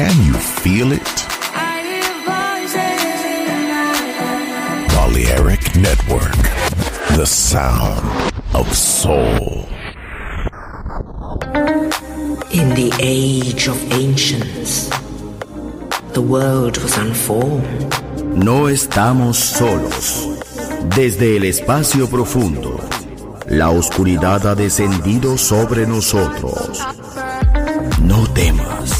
Can you feel it? Balearic Network, the sound of soul. In the age of ancients, the world was unformed. No estamos solos. Desde el espacio profundo, la oscuridad ha descendido sobre nosotros. No temas.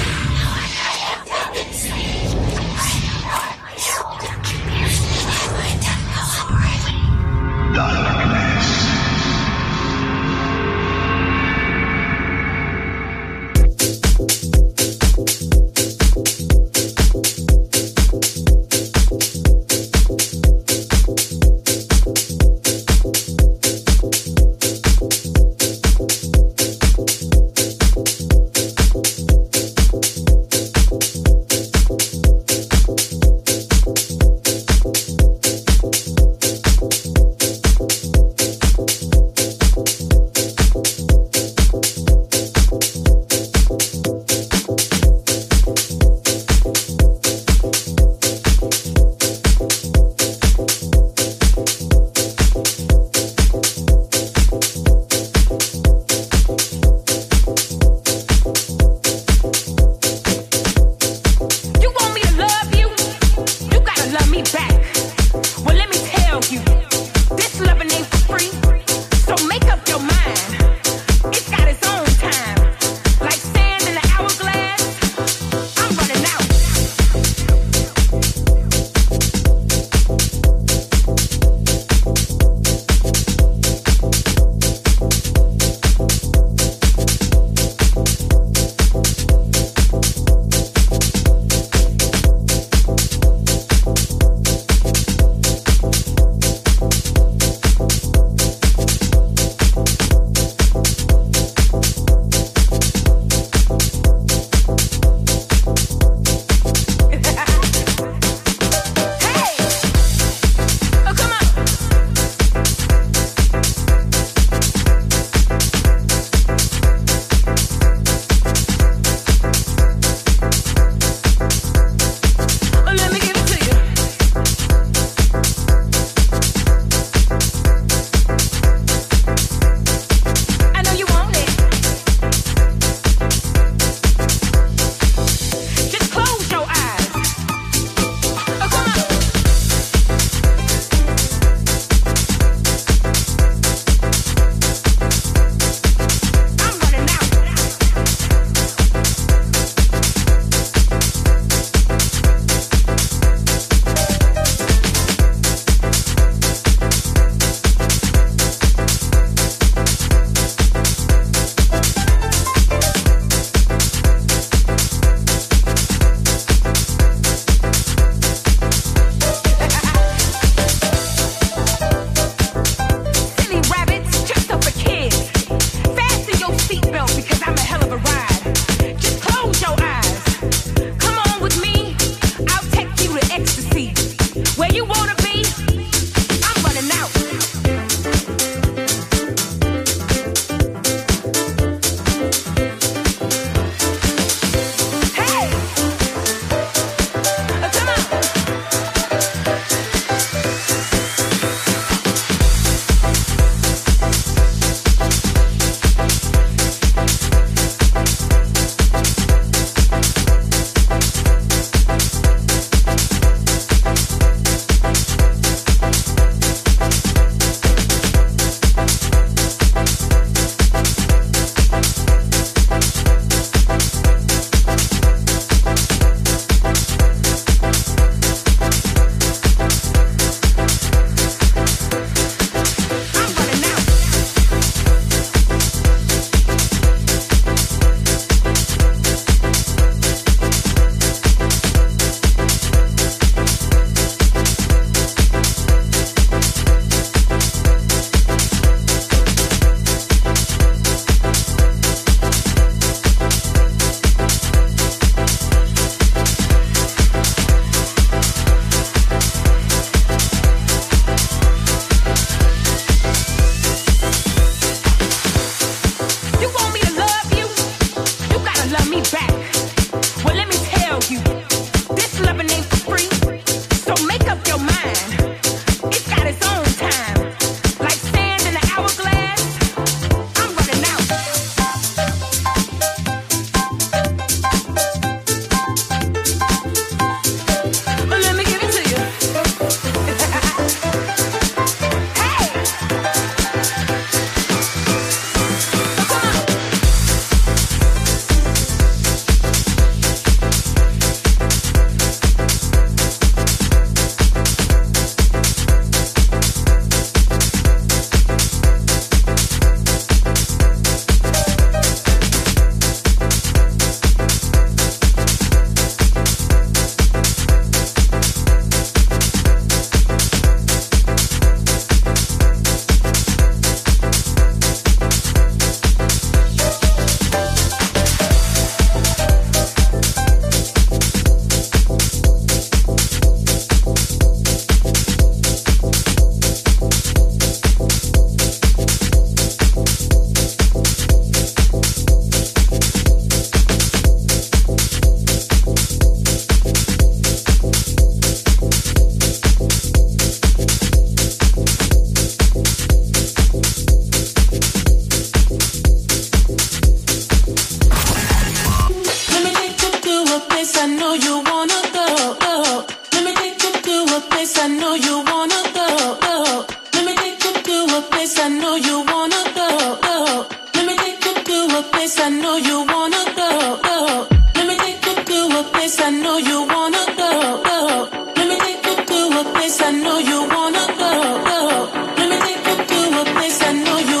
I know you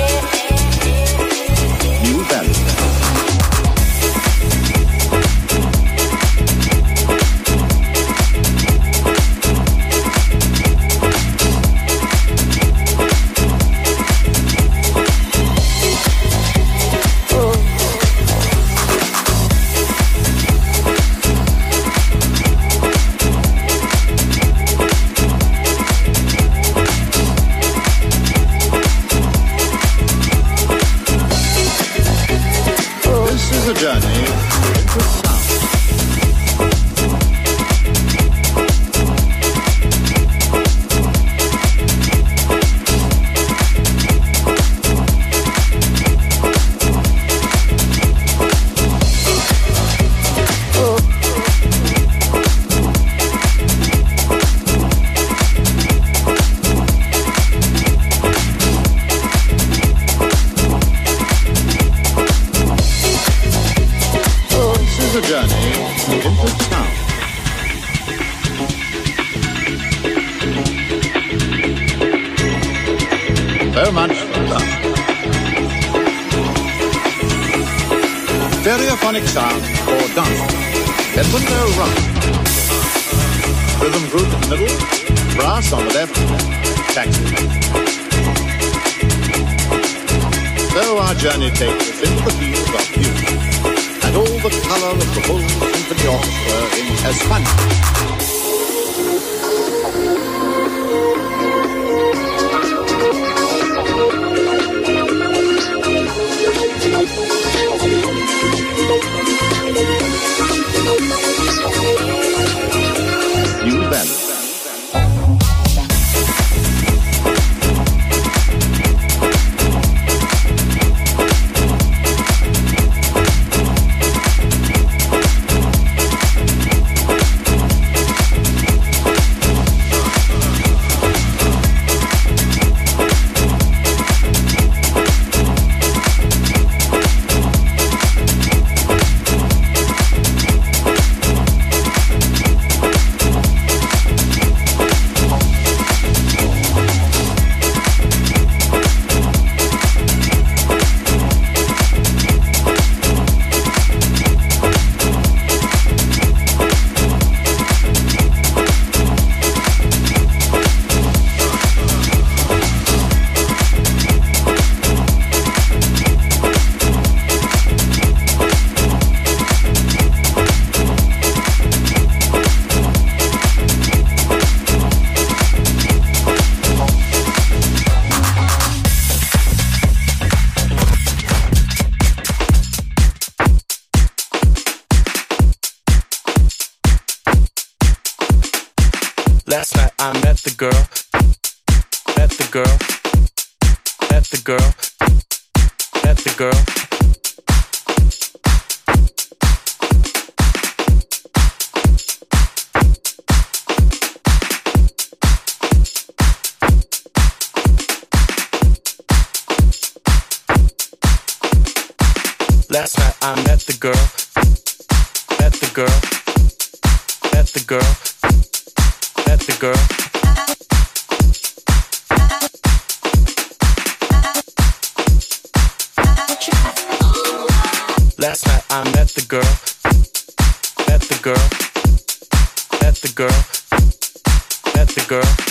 Brass on the left, taxi. So our journey takes us into the field of music and all the color of the whole symphony orchestra in Espana. The girl, met the girl. Last night I met the girl, met the girl, met the girl, met the girl. Last night I met the girl, met the girl, met the girl, met the girl.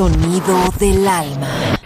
Sonido del alma.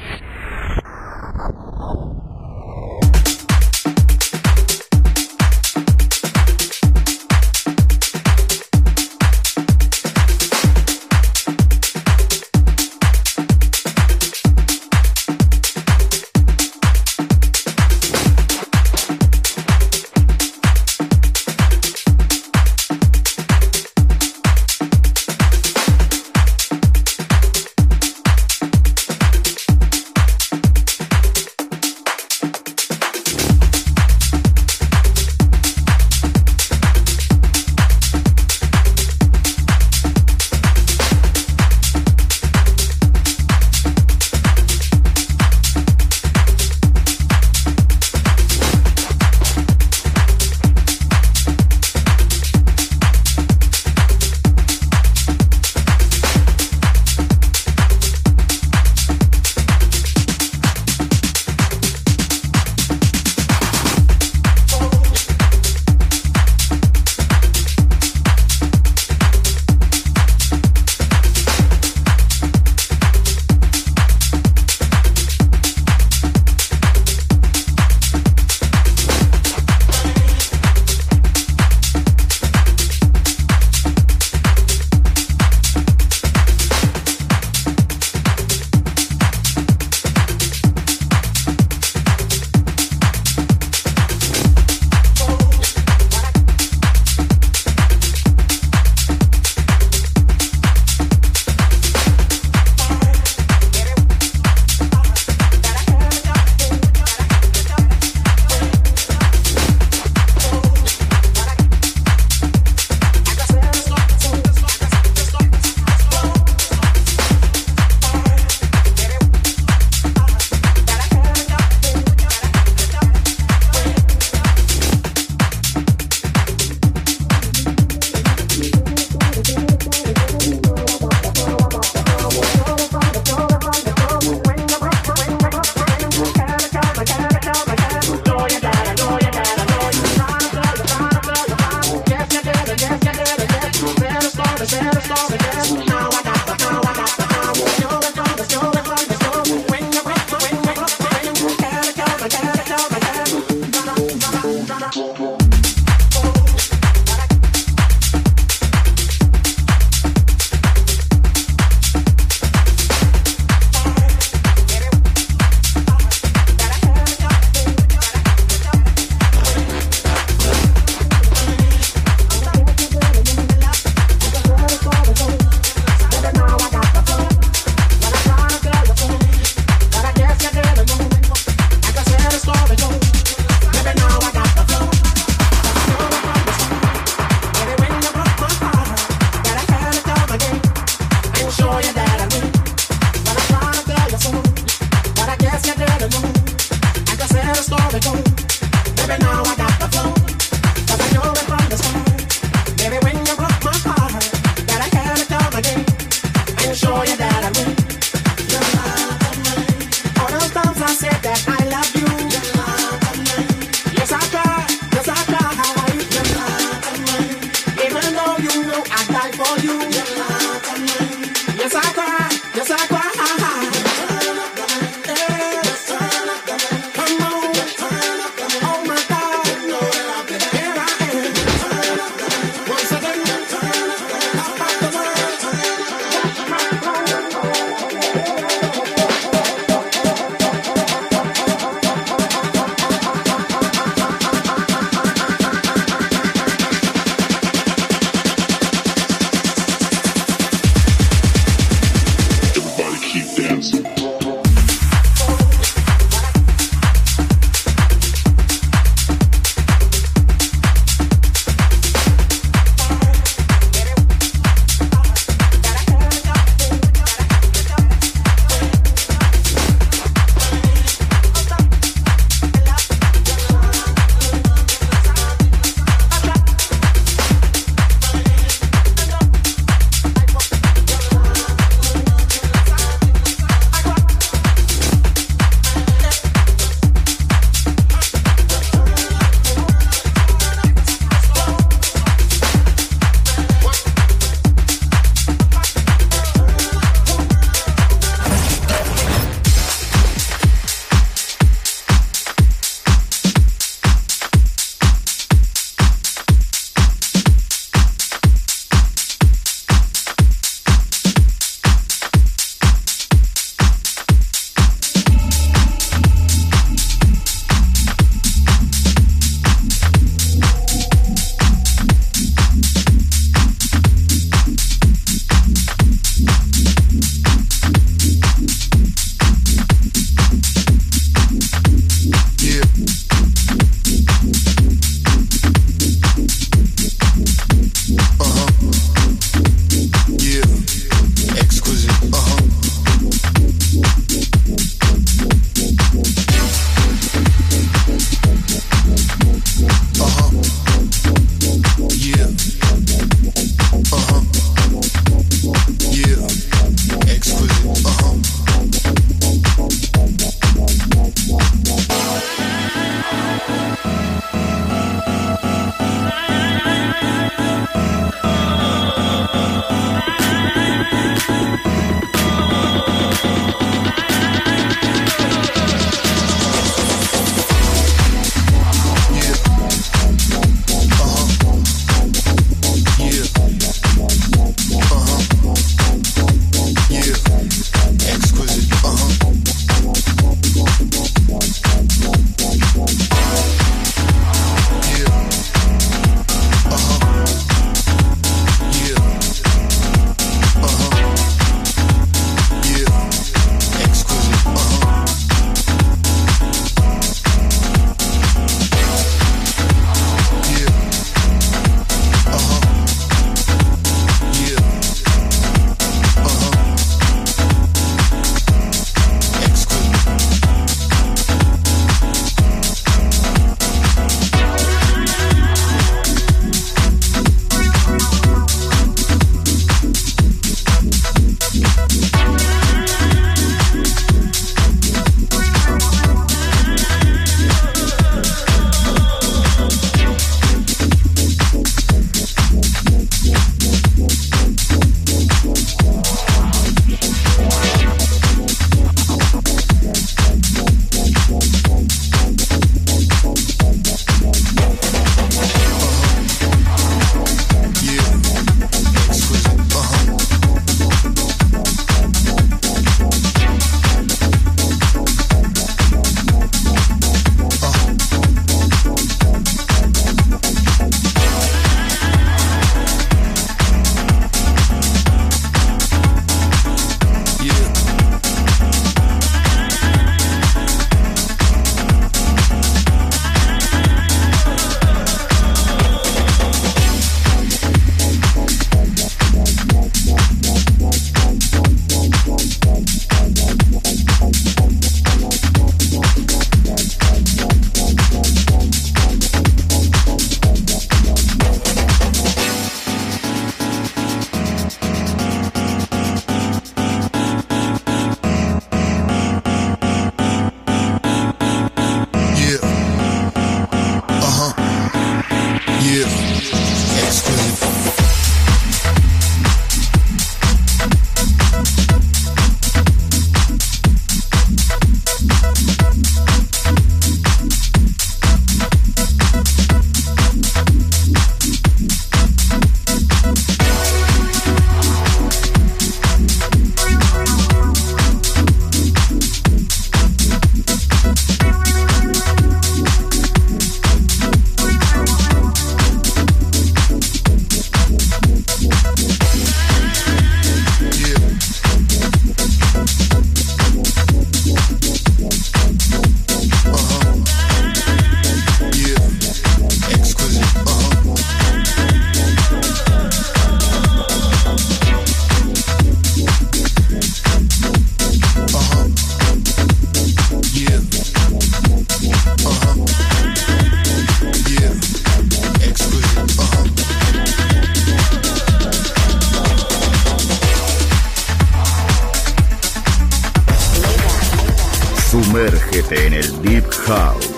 Sumérgete en el Deep House.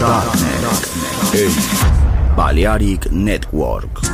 Darknet. En Balearic Network.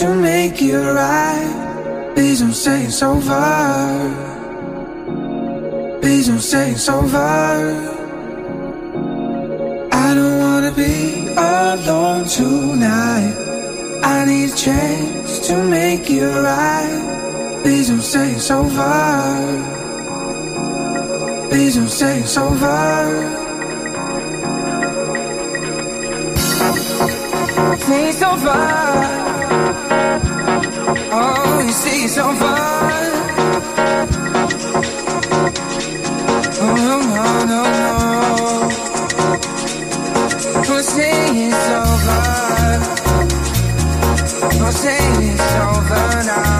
to make it right. Please don't say it's over. Please don't say it's over. I don't wanna be alone tonight. I need a chance to make it right. Please don't say it's over. Please don't say it's over. Please don't fight. Oh, you see, so far. Oh, no, no, no, no. Don't say it's over. Don't say it's over now.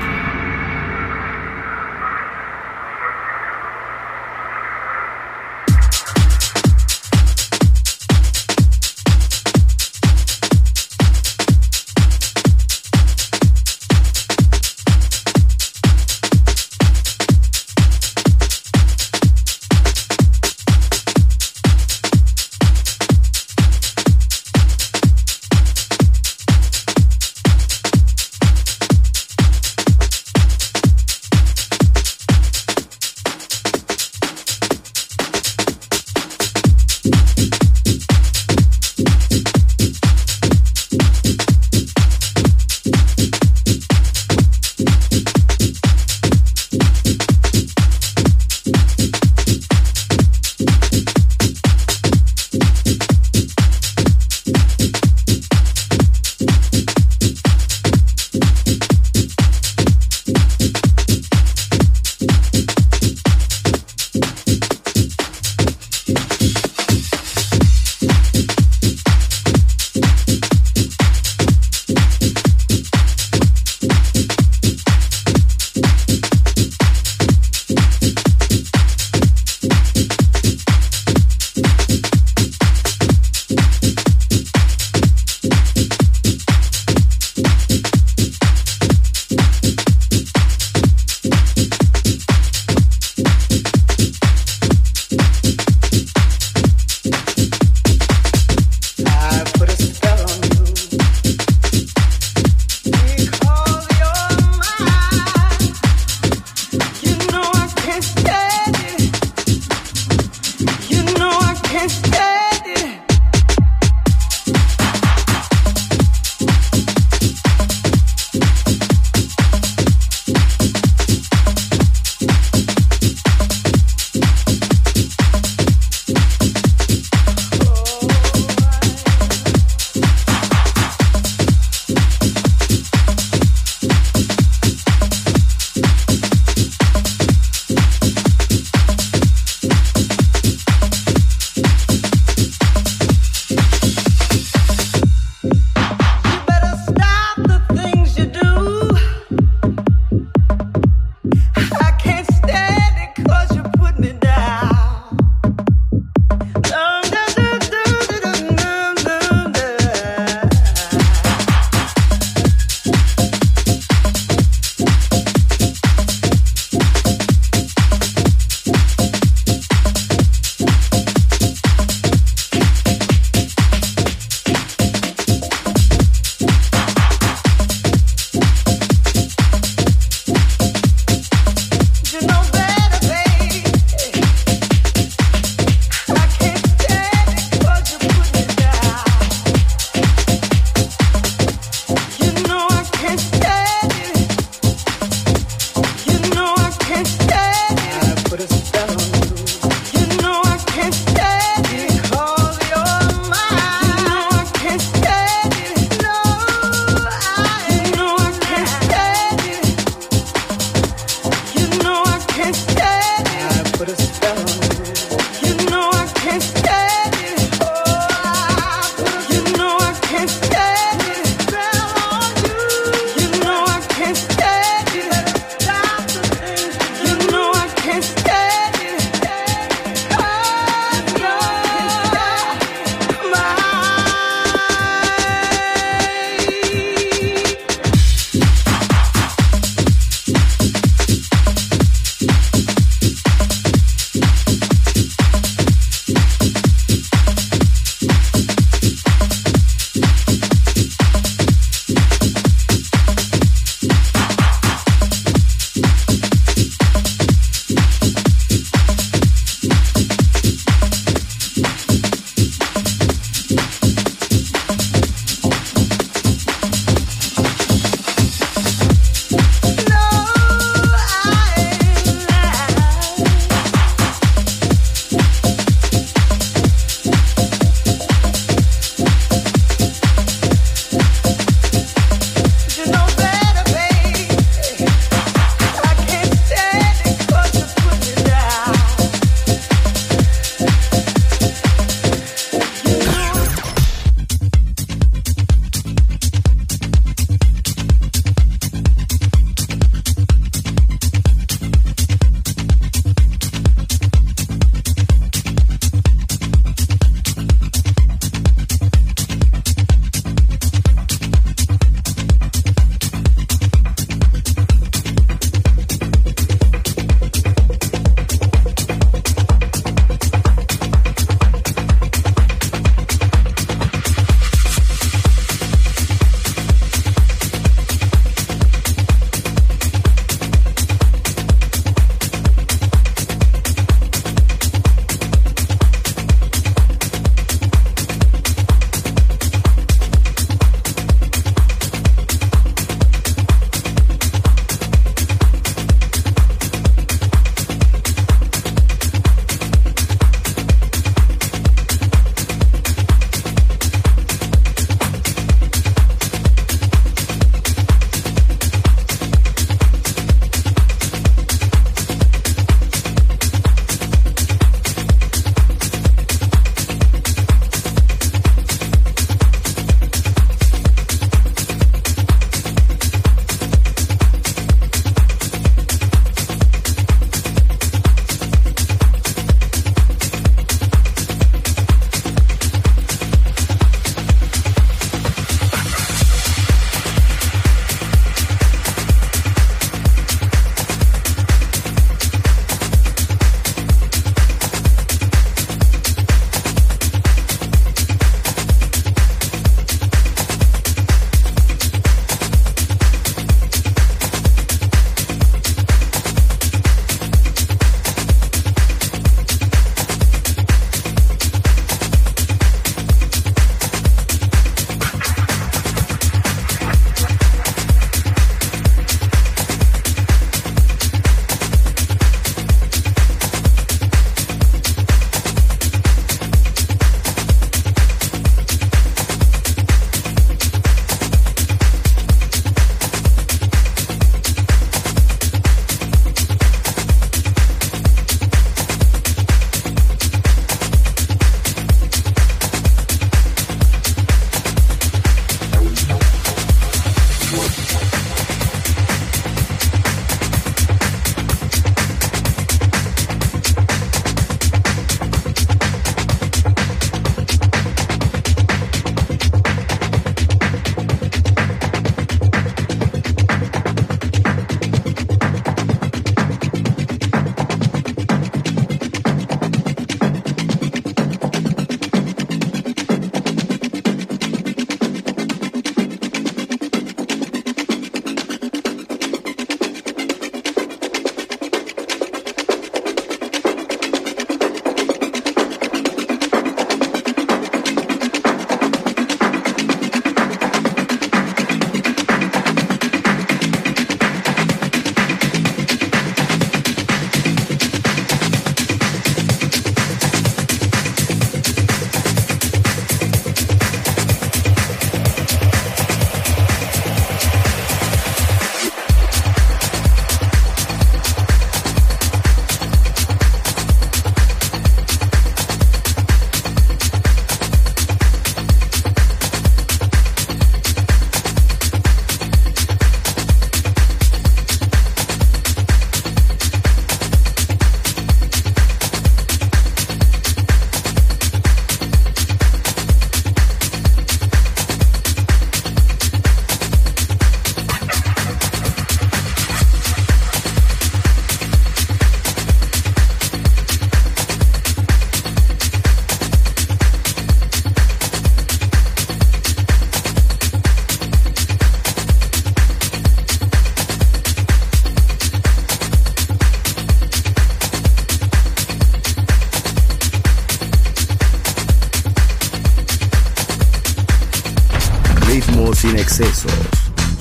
Sin excesos,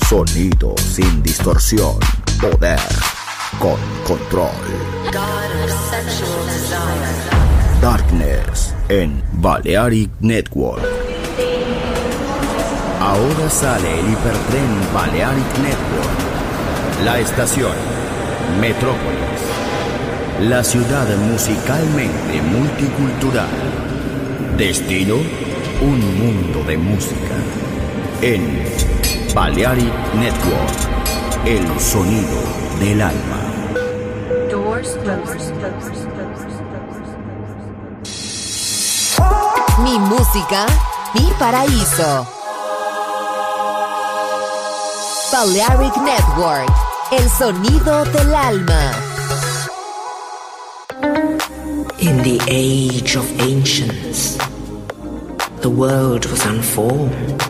sonido sin distorsión, poder con control. Darkness en Balearic Network. Ahora sale el hipertren Balearic Network. La estación Metrópolis. La ciudad musicalmente multicultural. Destino, un mundo de música. En Balearic Network, el sonido del alma. Mi música, mi paraíso. Balearic Network, el sonido del alma. In the age of ancients, the world was unformed.